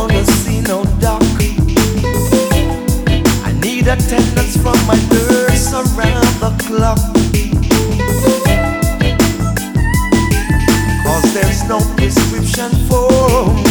Wanna see no doc. I need attendance from my nurse around the clock. Cause there's no prescription for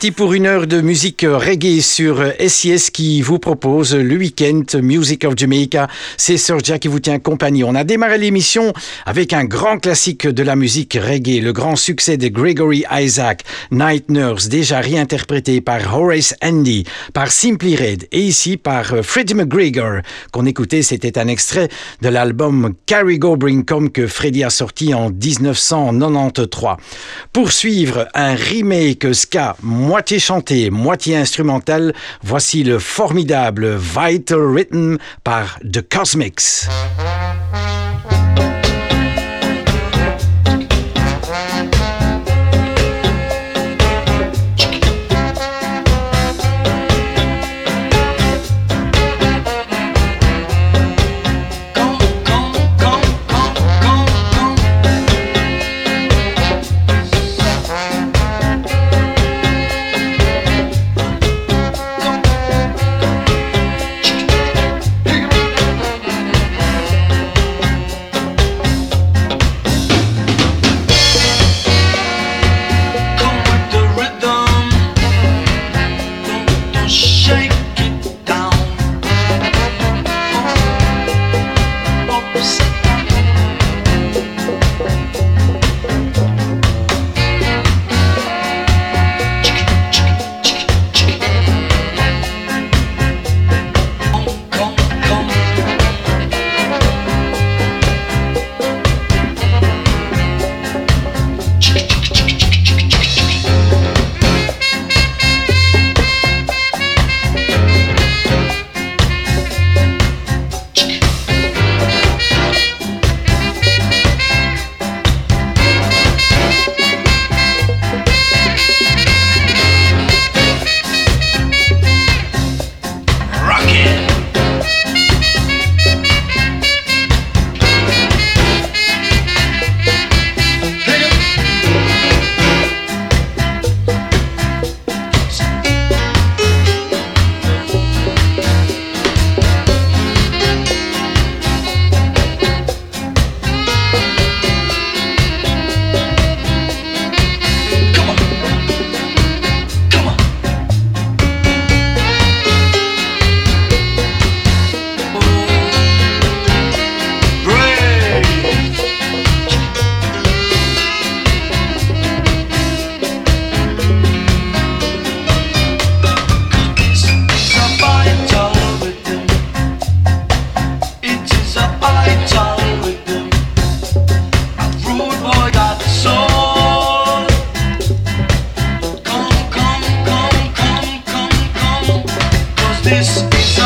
Reparti pour une heure de musique reggae sur SIS qui vous propose le week-end Music of Jamaica. C'est Sergia qui vous tient compagnie. On a démarré l'émission avec un grand classique de la musique reggae, le grand succès de Gregory Isaac, Night Nurse, déjà réinterprété par Horace Andy, par Simply Red et ici par Freddie McGregor qu'on écoutait. C'était un extrait de l'album Carry Go Bring Come que Freddie a sorti en 1993. Pour suivre un remake ska moitié chanté, moitié instrumental, voici le formidable Vital Rhythm par The Cosmics.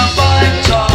Music of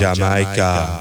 Jamaica.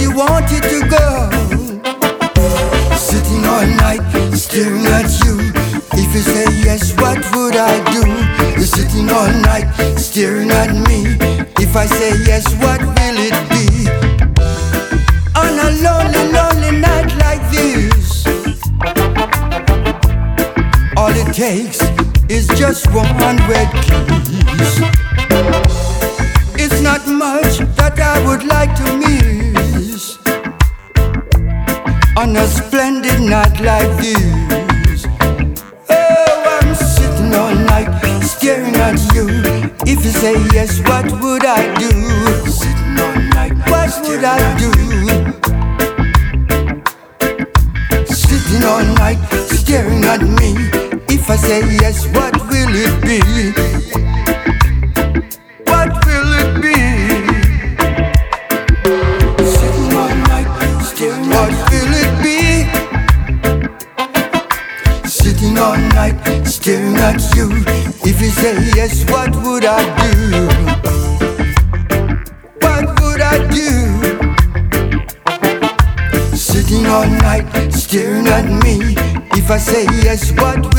You wanted to go. Sitting all night staring at you. If you say yes, what would I do? You're sitting all night staring at me. If I say yes, what will it be? On a lonely, lonely night like this, all it takes is just one wet kiss. It's not much that I would like to miss on a splendid night like this. Oh, I'm sitting all night staring at you. If you say yes, what would I do? Sitting all night, what would I do? Sitting all night staring at me. If I say yes, what will it be? If you say yes, what would I do? What would I do? Sitting all night staring at me. If I say yes, what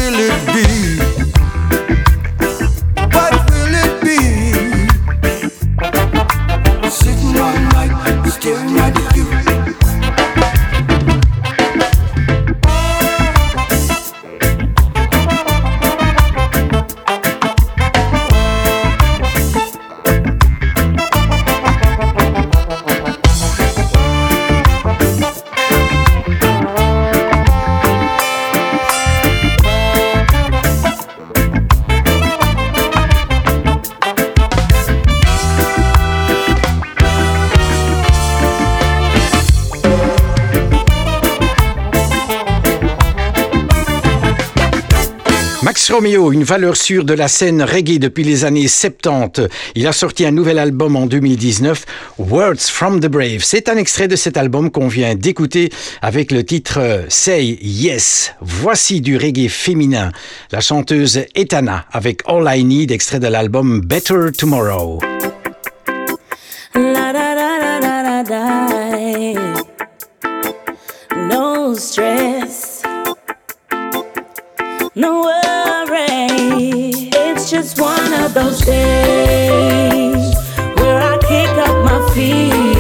Romeo, une valeur sûre de la scène reggae depuis les années 70. Il a sorti un nouvel album en 2019, Words from the Brave. C'est un extrait de cet album qu'on vient d'écouter avec le titre Say Yes. Voici du reggae féminin. La chanteuse Etana avec All I Need, extrait de l'album Better Tomorrow. No stress, no worry. It's just one of those days where I kick up my feet,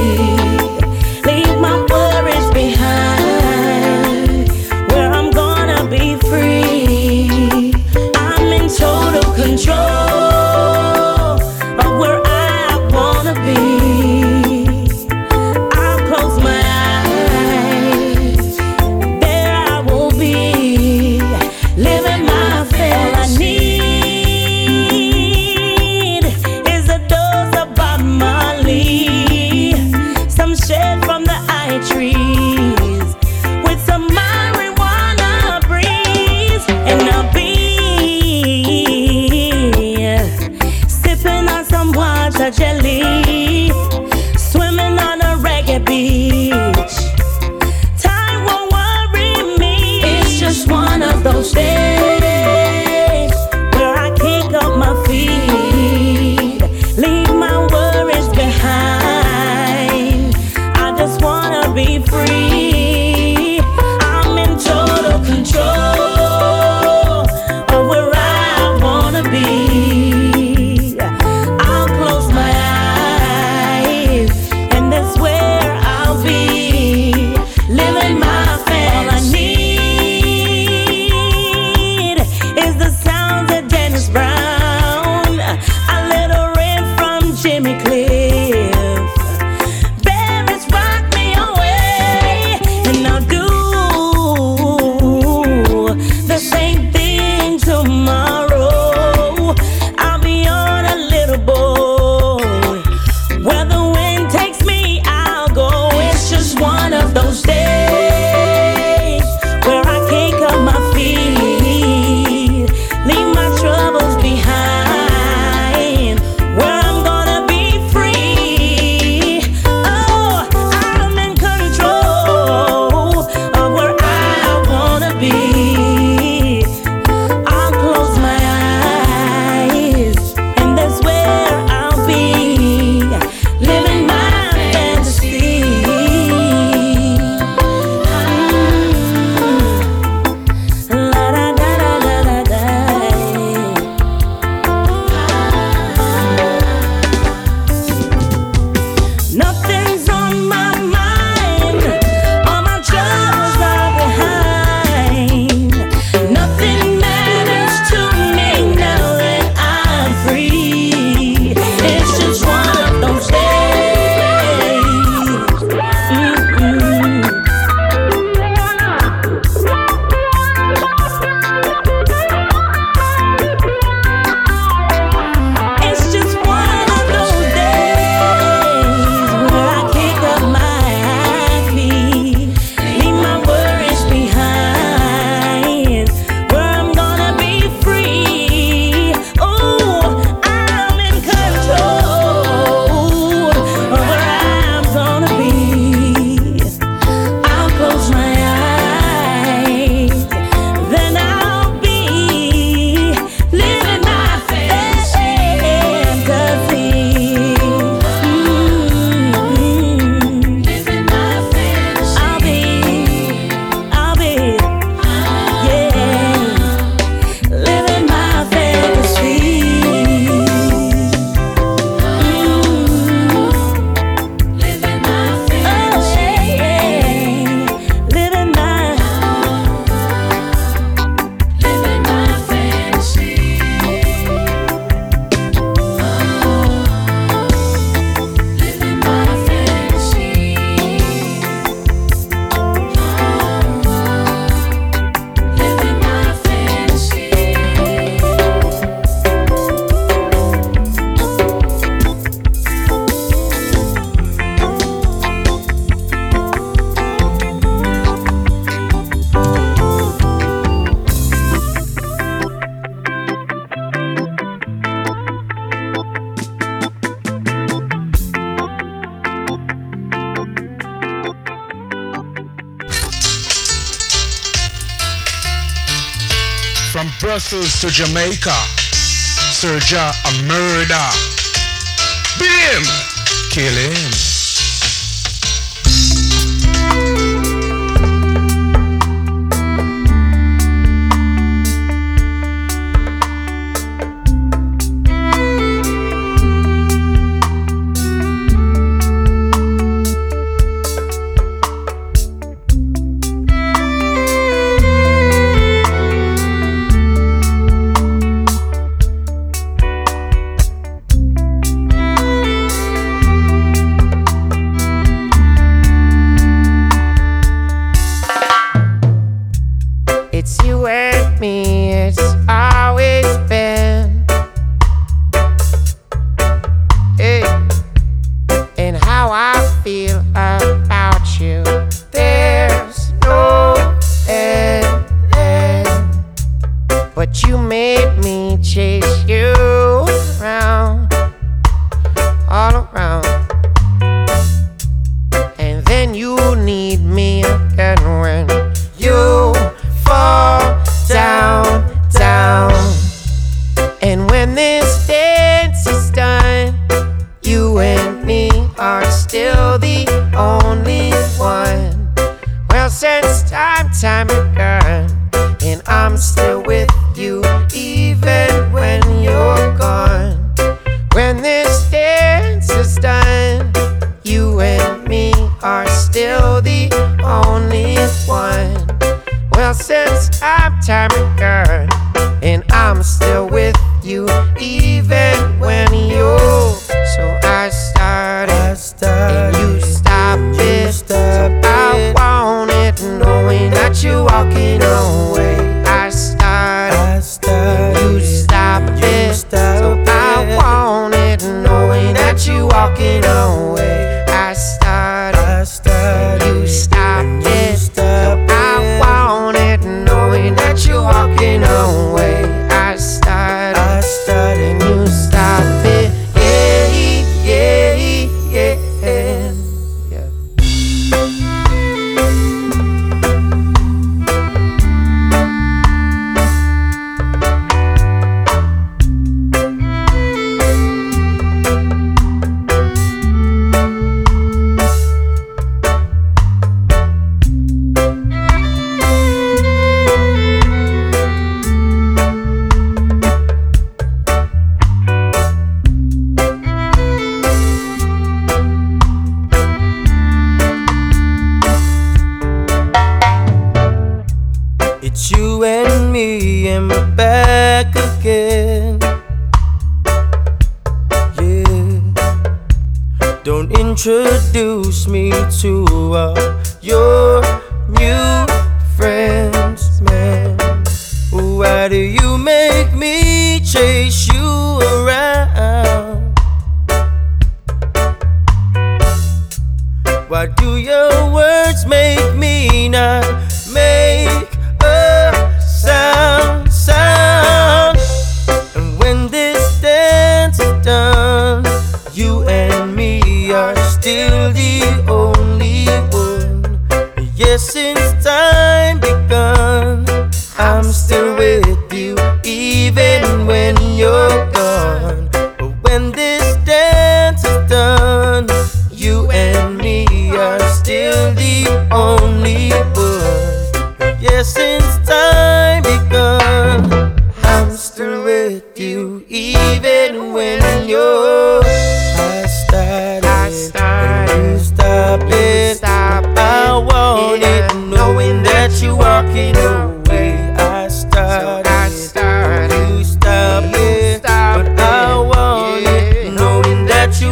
to Jamaica, Serja a murder. Beat him, kill him.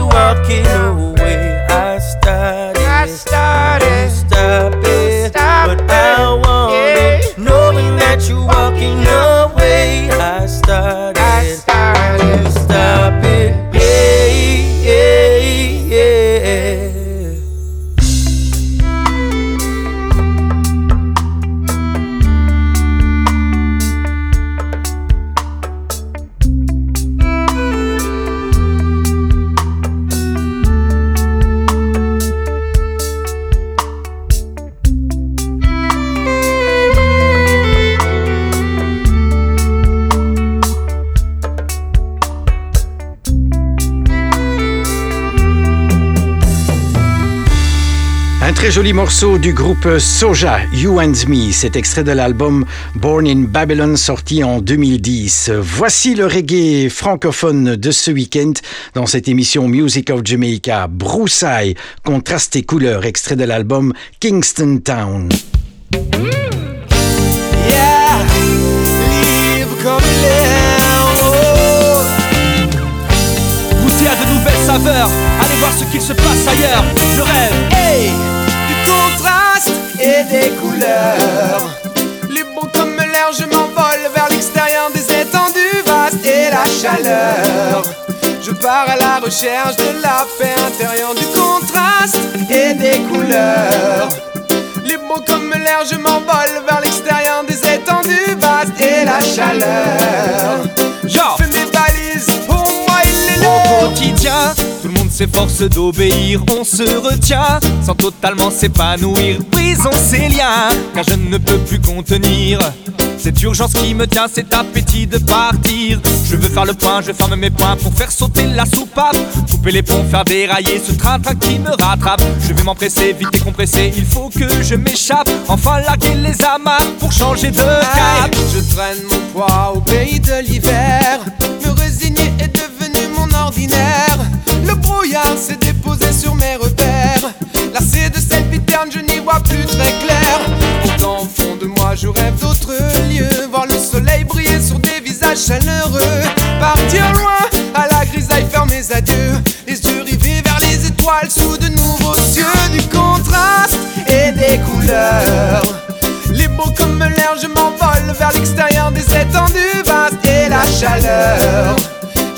walking away. Joli morceau du groupe Soja, You and Me. C'est extrait de l'album Born in Babylon sorti en 2010. Voici le reggae francophone de ce week-end dans cette émission Music of Jamaica. Broussailles, contraste et couleurs, extrait de l'album Kingston Town. Nouvelles saveurs, allez voir ce qu'il se passe ailleurs. Je rêve. Et des couleurs. Les bons comme l'air, je m'envole vers l'extérieur des étendues vastes et la chaleur. Je pars à la recherche de la paix intérieure, du contraste et des couleurs. Les bons comme l'air, je m'envole vers l'extérieur des étendues vastes et la chaleur. Je fais mes valises, pour moi il est quotidien, le monde s'efforce d'obéir, on se retient sans totalement s'épanouir. Brisons ces liens, car je ne peux plus contenir. Cette urgence qui me tient, cet appétit de partir. Je veux faire le point, je ferme mes poings pour faire sauter la soupape. Couper les ponts, faire dérailler ce train-train qui me rattrape. Je vais m'empresser, vite décompresser, il faut que je m'échappe. Enfin larguer les amarres pour changer de cap. Je traîne mon poids au pays de l'hiver. Brouillard s'est déposé sur mes repères. Lassé de cette vie terne, je n'y vois plus très clair. Pourtant, au fond de moi, je rêve d'autres lieux. Voir le soleil briller sur des visages chaleureux. Partir loin, à la grisaille, faire mes adieux. Les yeux rivés vers les étoiles sous de nouveaux cieux. Du contraste et des couleurs. Les beaux comme l'air, je m'envole vers l'extérieur des étendues vastes et la chaleur.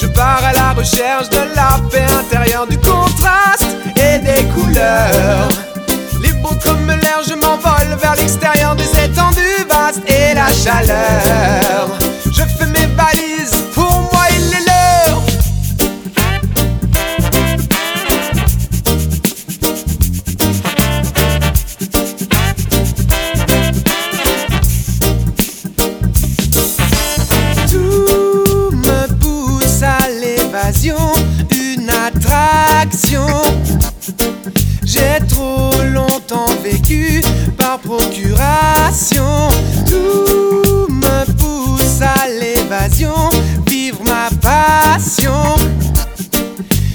Je pars à la recherche de la paix intérieure, du contraste et des couleurs. Les beaux comme l'air, je m'envole vers l'extérieur des étendues vastes et la chaleur. Je fais mes J'ai trop longtemps vécu par procuration. Tout me pousse à l'évasion, vivre ma passion.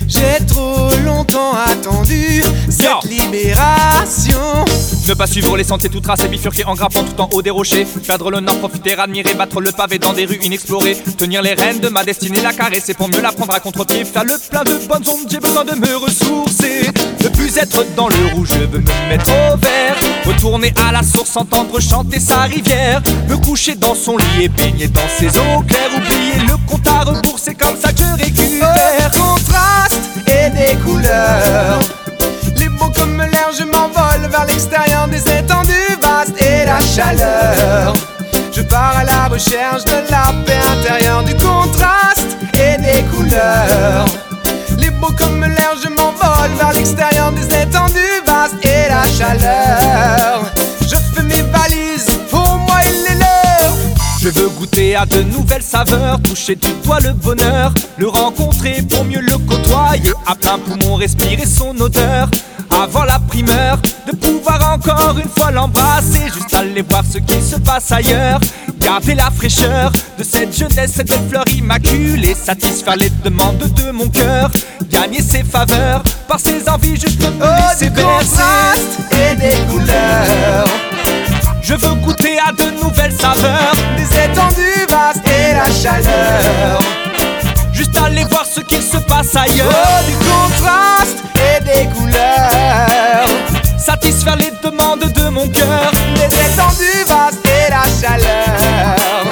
J'ai trop longtemps attendu. Ne pas suivre les sentiers tout tracés, bifurquer en grappant tout en haut des rochers. Perdre le nord, profiter, admirer, battre le pavé dans des rues inexplorées. Tenir les rênes de ma destinée, la caresser pour mieux la prendre à contre-pied. Faire le plein de bonnes ondes, j'ai besoin de me ressourcer. Ne plus être dans le rouge, je veux me mettre au vert. Retourner à la source, entendre chanter sa rivière. Me coucher dans son lit et baigner dans ses eaux claires. Oublier le compte à rebours, c'est comme ça que je récupère. contraste et des couleurs. L'air, je m'envole vers l'extérieur des étendues vastes et la chaleur. Je pars à la recherche de la paix intérieure, du contraste et des couleurs. Les beaux comme l'air, je m'envole vers l'extérieur des étendues vastes et la chaleur. Je veux goûter à de nouvelles saveurs, toucher du doigt le bonheur, le rencontrer pour mieux le côtoyer, à plein poumon respirer son odeur, avoir la primeur de pouvoir encore une fois l'embrasser, juste aller voir ce qui se passe ailleurs, garder la fraîcheur de cette jeunesse et des fleurs immaculées, satisfaire les demandes de mon cœur, gagner ses faveurs par ses envies, juste me Oh, laisser et des couleurs. Je veux goûter à de nouvelles saveurs. Des étendues vastes et la chaleur. Juste aller voir ce qu'il se passe ailleurs. Oh, du contraste et des couleurs. Satisfaire les demandes de mon cœur. Des étendues vastes et la chaleur.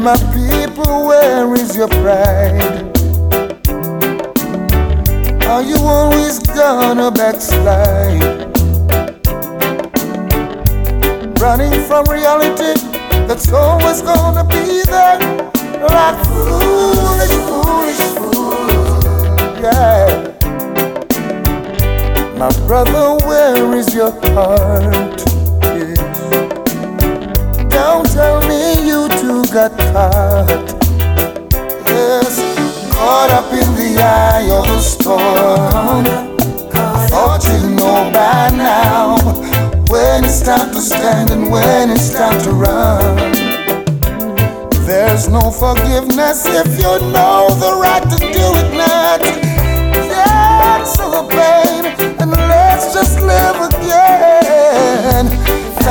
My people, where is your pride? Are you always gonna backslide? Running from reality that's always gonna be there. Like foolish, foolish, fool. Yeah. My brother, where is your heart? Don't tell me you two got caught. Yes, caught up in the eye of the storm. Thought you know by now when it's time to stand and when it's time to run. There's no forgiveness if you know the right to do it not. Cancel the pain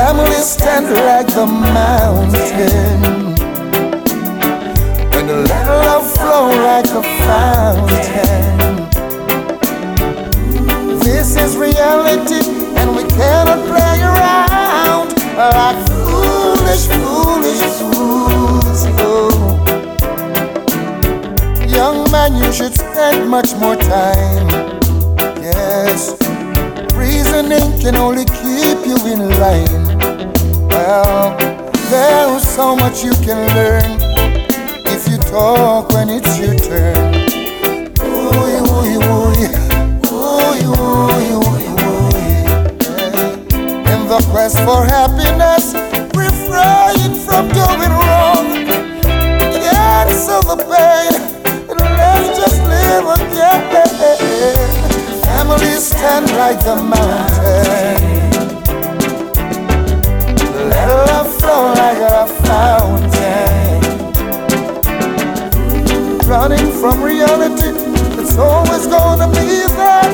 Families stand like the mountain and let love flow like a fountain. This is reality, and we cannot play around like foolish, foolish fools. Oh. Young man, you should spend much more time. Yes, reasoning can only keep you in line. Well, there's so much you can learn if you talk when it's your turn. Ooh, ooh, ooh, ooh, ooh, ooh. In the quest for happiness, refrain from doing wrong. Cancel the pain let's just live again. Families stand like the mountain. Let love flow like a fountain. Running from reality, it's always gonna be there.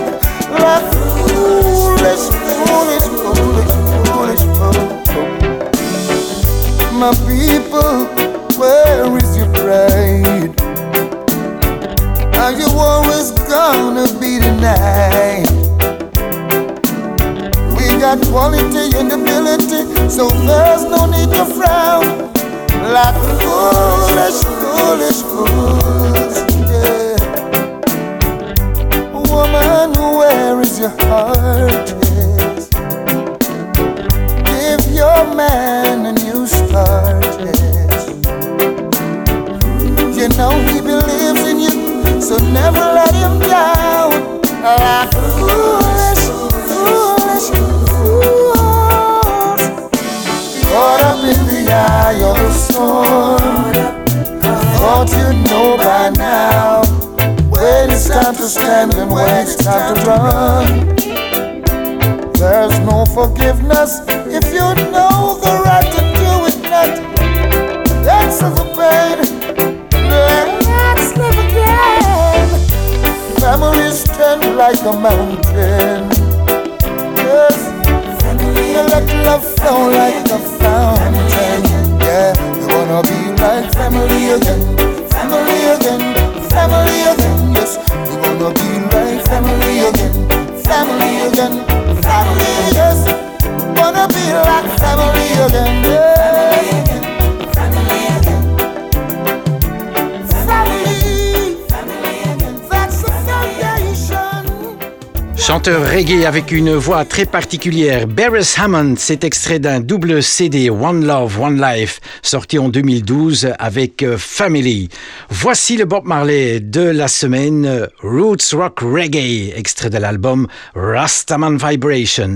Reggae avec une voix très particulière, Beres Hammond, c'est extrait d'un double CD One Love, One Life, sorti en 2012 avec euh, Family. Voici le Bob Marley de la semaine, Roots Rock Reggae, extrait de l'album Rastaman Vibration.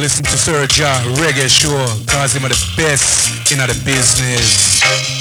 listen to Sir John Reggae Show, cause him are the best in the business.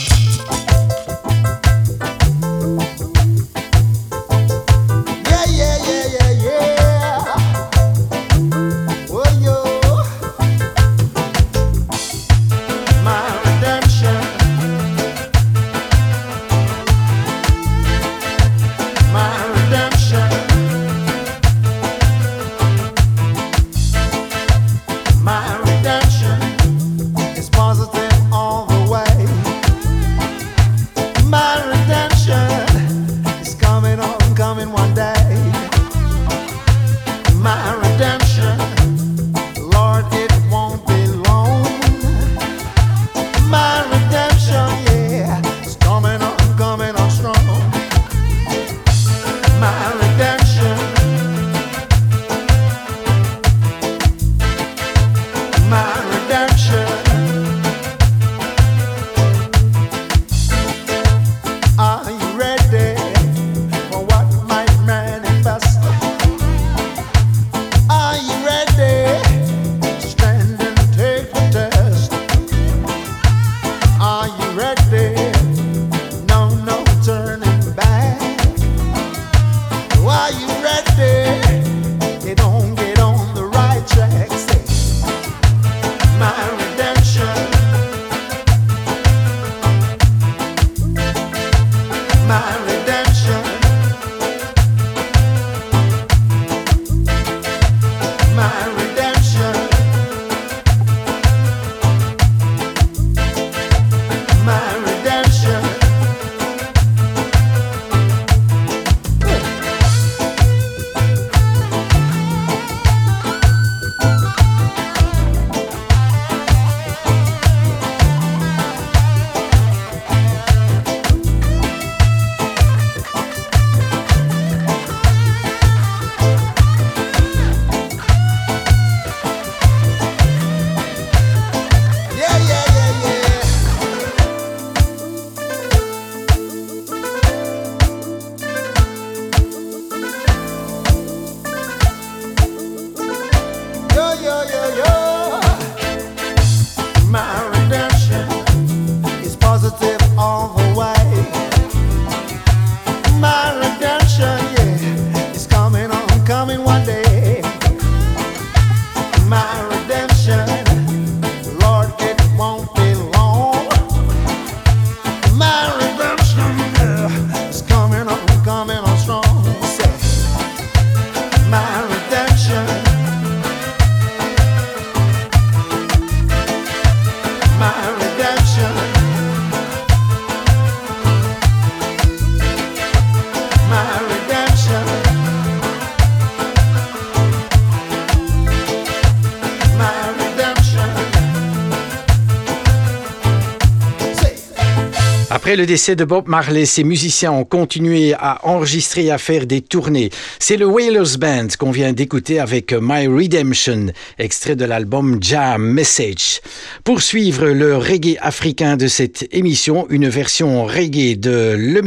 Après le décès de Bob Marley, ses musiciens ont continué à enregistrer et à faire des tournées. C'est le Whalers Band qu'on vient d'écouter avec My Redemption, extrait de l'album Jam Message. Pour suivre le reggae africain de cette émission, une version reggae de Le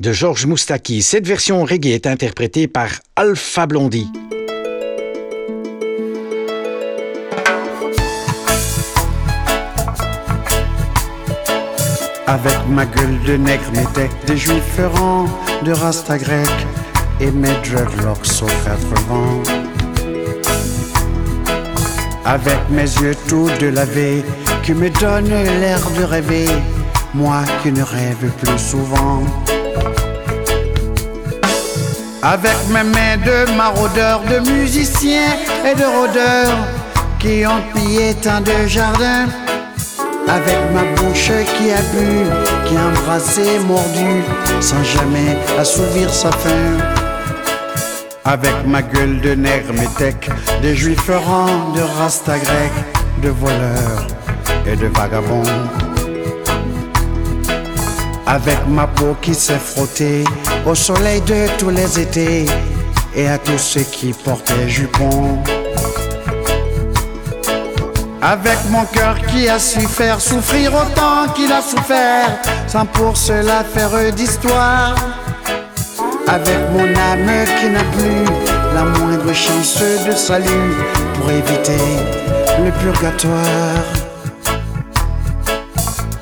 de Georges Moustaki. Cette version reggae est interprétée par Alpha Blondie. Avec ma gueule de nègre, mes decks, des juifs ferrants, de rasta grec et mes dreadlocks aux quatre vents. Avec mes yeux tout de laver, qui me donnent l'air de rêver, moi qui ne rêve plus souvent. Avec mes mains de maraudeurs, de musiciens et de rôdeurs, qui ont pillé tant de jardins. Avec ma bouche qui a bu, qui a embrassé, mordu, sans jamais assouvir sa faim. Avec ma gueule de nègre métèque, des juifs errants, de rasta grec, de voleurs et de vagabonds. Avec ma peau qui s'est frottée au soleil de tous les étés et à tous ceux qui portaient jupons. Avec mon cœur qui a su faire souffrir autant qu'il a souffert, sans pour cela faire d'histoire. Avec mon âme qui n'a plus la moindre chance de salut pour éviter le purgatoire.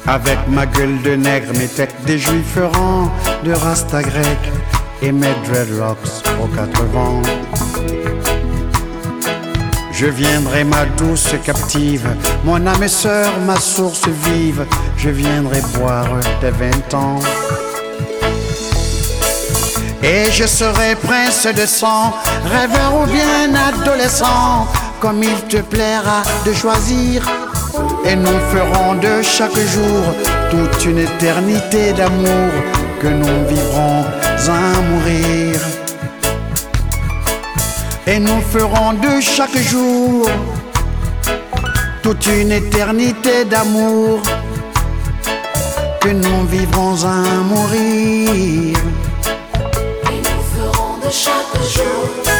Avec ma gueule de nègre, mes têtes des juifs errants, de rasta grec et mes dreadlocks aux quatre vents. Je viendrai ma douce captive, mon âme et sœur, ma source vive. Je viendrai boire tes vingt ans. Et je serai prince de sang, rêveur ou bien adolescent, comme il te plaira de choisir. Et nous ferons de chaque jour toute une éternité d'amour que nous vivrons à mourir. Et nous ferons de chaque jour toute une éternité d'amour que nous vivrons à mourir. Et nous ferons de chaque jour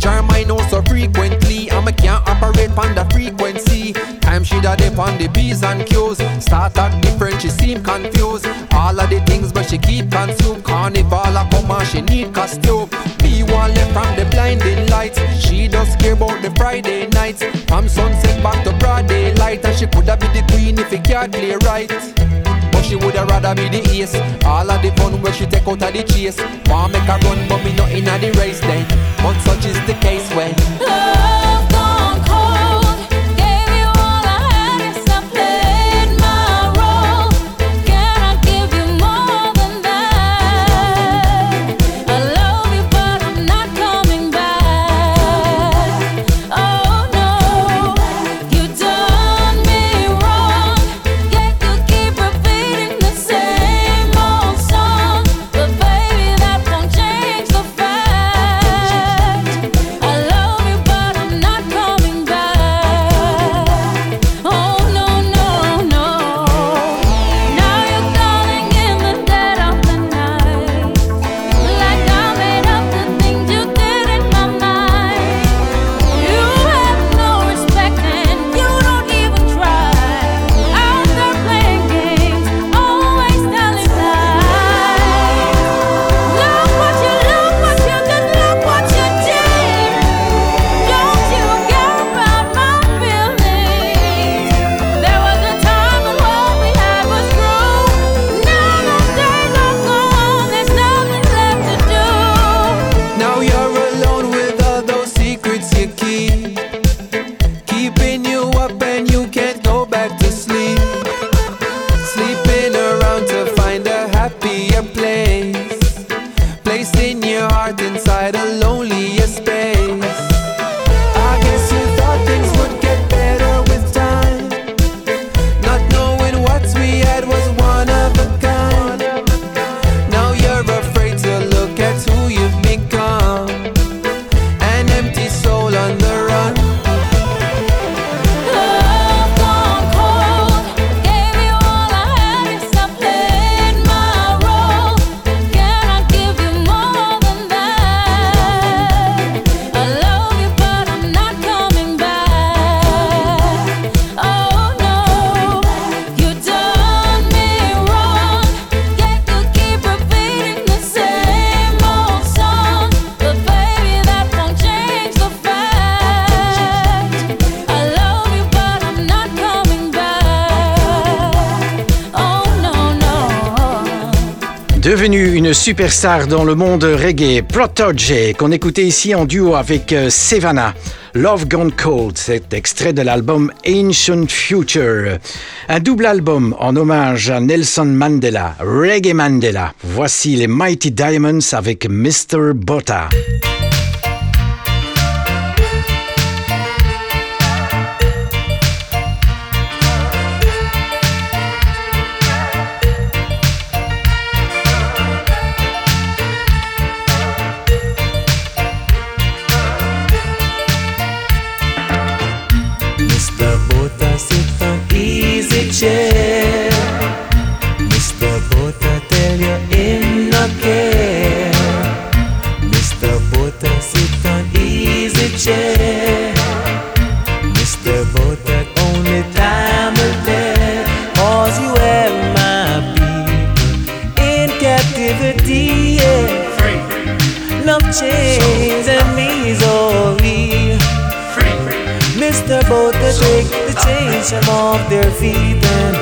jar my nose so frequently. I'm a can't operate on the frequency. Time she done dip on the Bs and Q's. Start at different, she seem confused. All of the things, but she keep consumed. Carnival a come and she need costume. Be one left from the blinding lights. She does care about the Friday nights. From sunset back to broad daylight, and she coulda be the queen if it can't play right she woulda rather be the ace. All of the fun where she take out of the chase. Wanna make a run, but me not inna the race. Then, but such is the case when. Oh. superstar dans le monde reggae, Protege, qu'on écoutait ici en duo avec euh, Savannah. Love Gone Cold, cet extrait de l'album Ancient Future. Un double album en hommage à Nelson Mandela, Reggae Mandela. Voici les Mighty Diamonds avec Mr. Botta. shake the tension off their feet and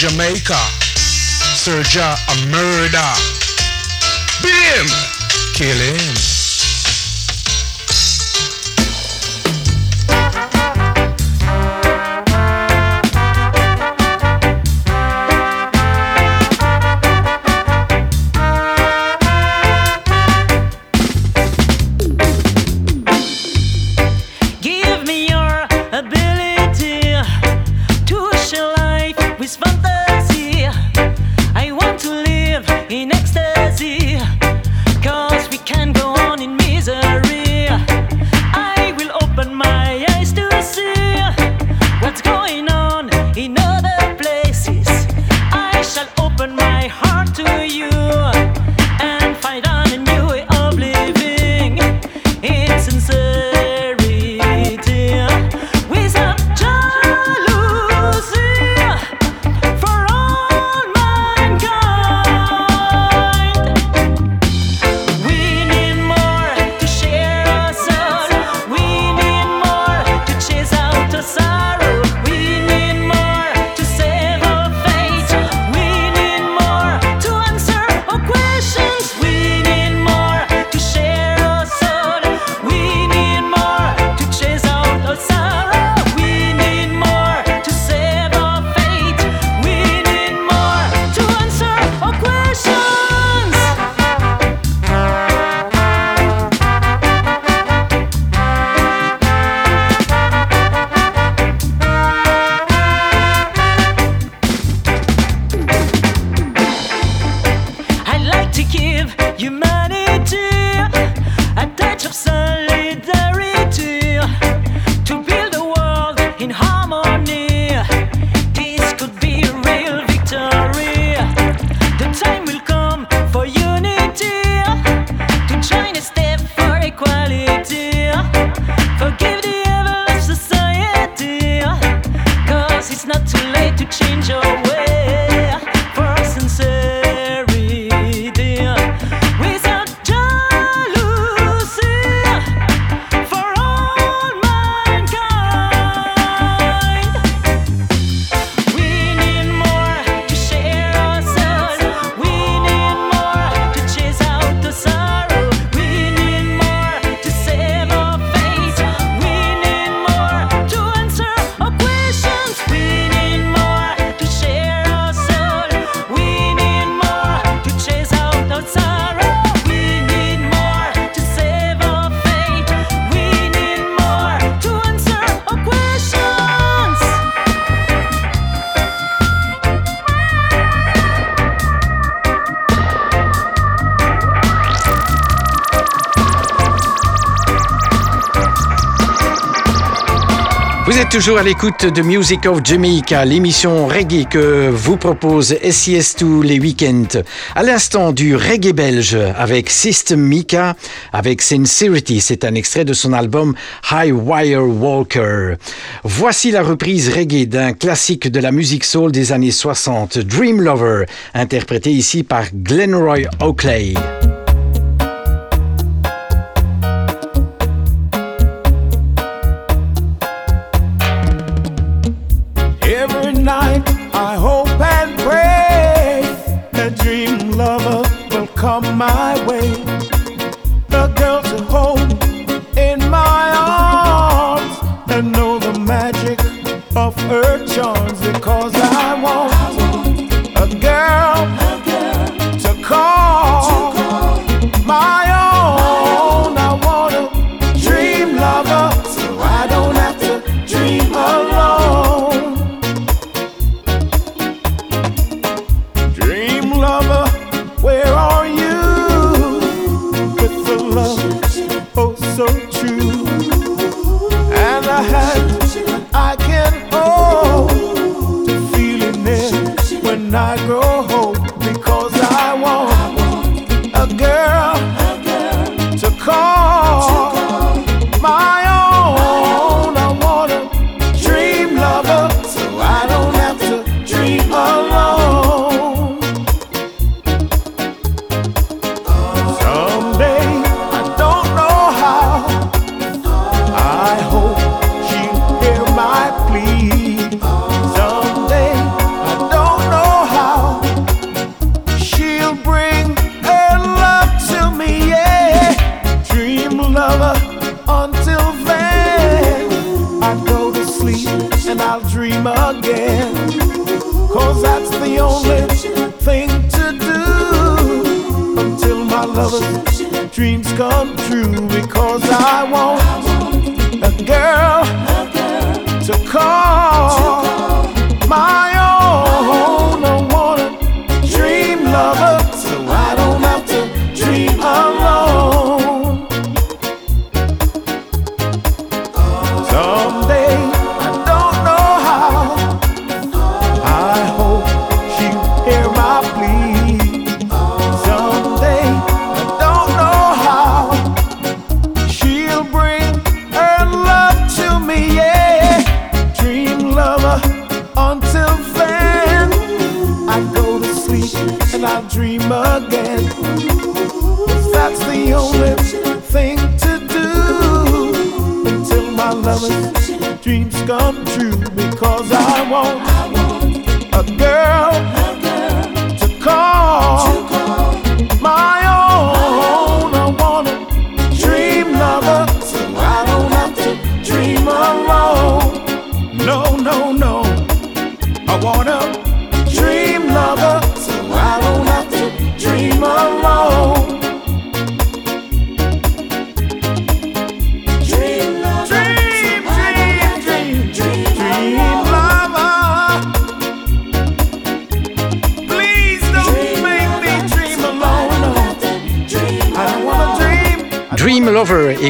Jamaica, Sir America. places. I shall open my heart to you. toujours à l'écoute de Music of Jamaica, l'émission reggae que vous propose SIS tous les week-ends. À l'instant du reggae belge avec System Mika, avec Sincerity. C'est un extrait de son album High Wire Walker. Voici la reprise reggae d'un classique de la musique soul des années 60, Dream Lover, interprété ici par Glenroy Oakley.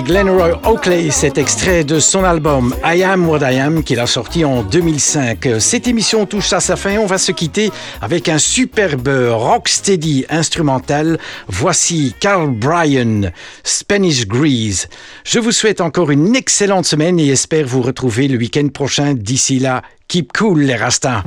Glenroy Oakley, cet extrait de son album I Am What I Am qu'il a sorti en 2005. Cette émission touche à sa fin, on va se quitter avec un superbe rocksteady instrumental. Voici Carl Bryan, Spanish Grease. Je vous souhaite encore une excellente semaine et espère vous retrouver le week-end prochain. D'ici là, keep cool les Rastas.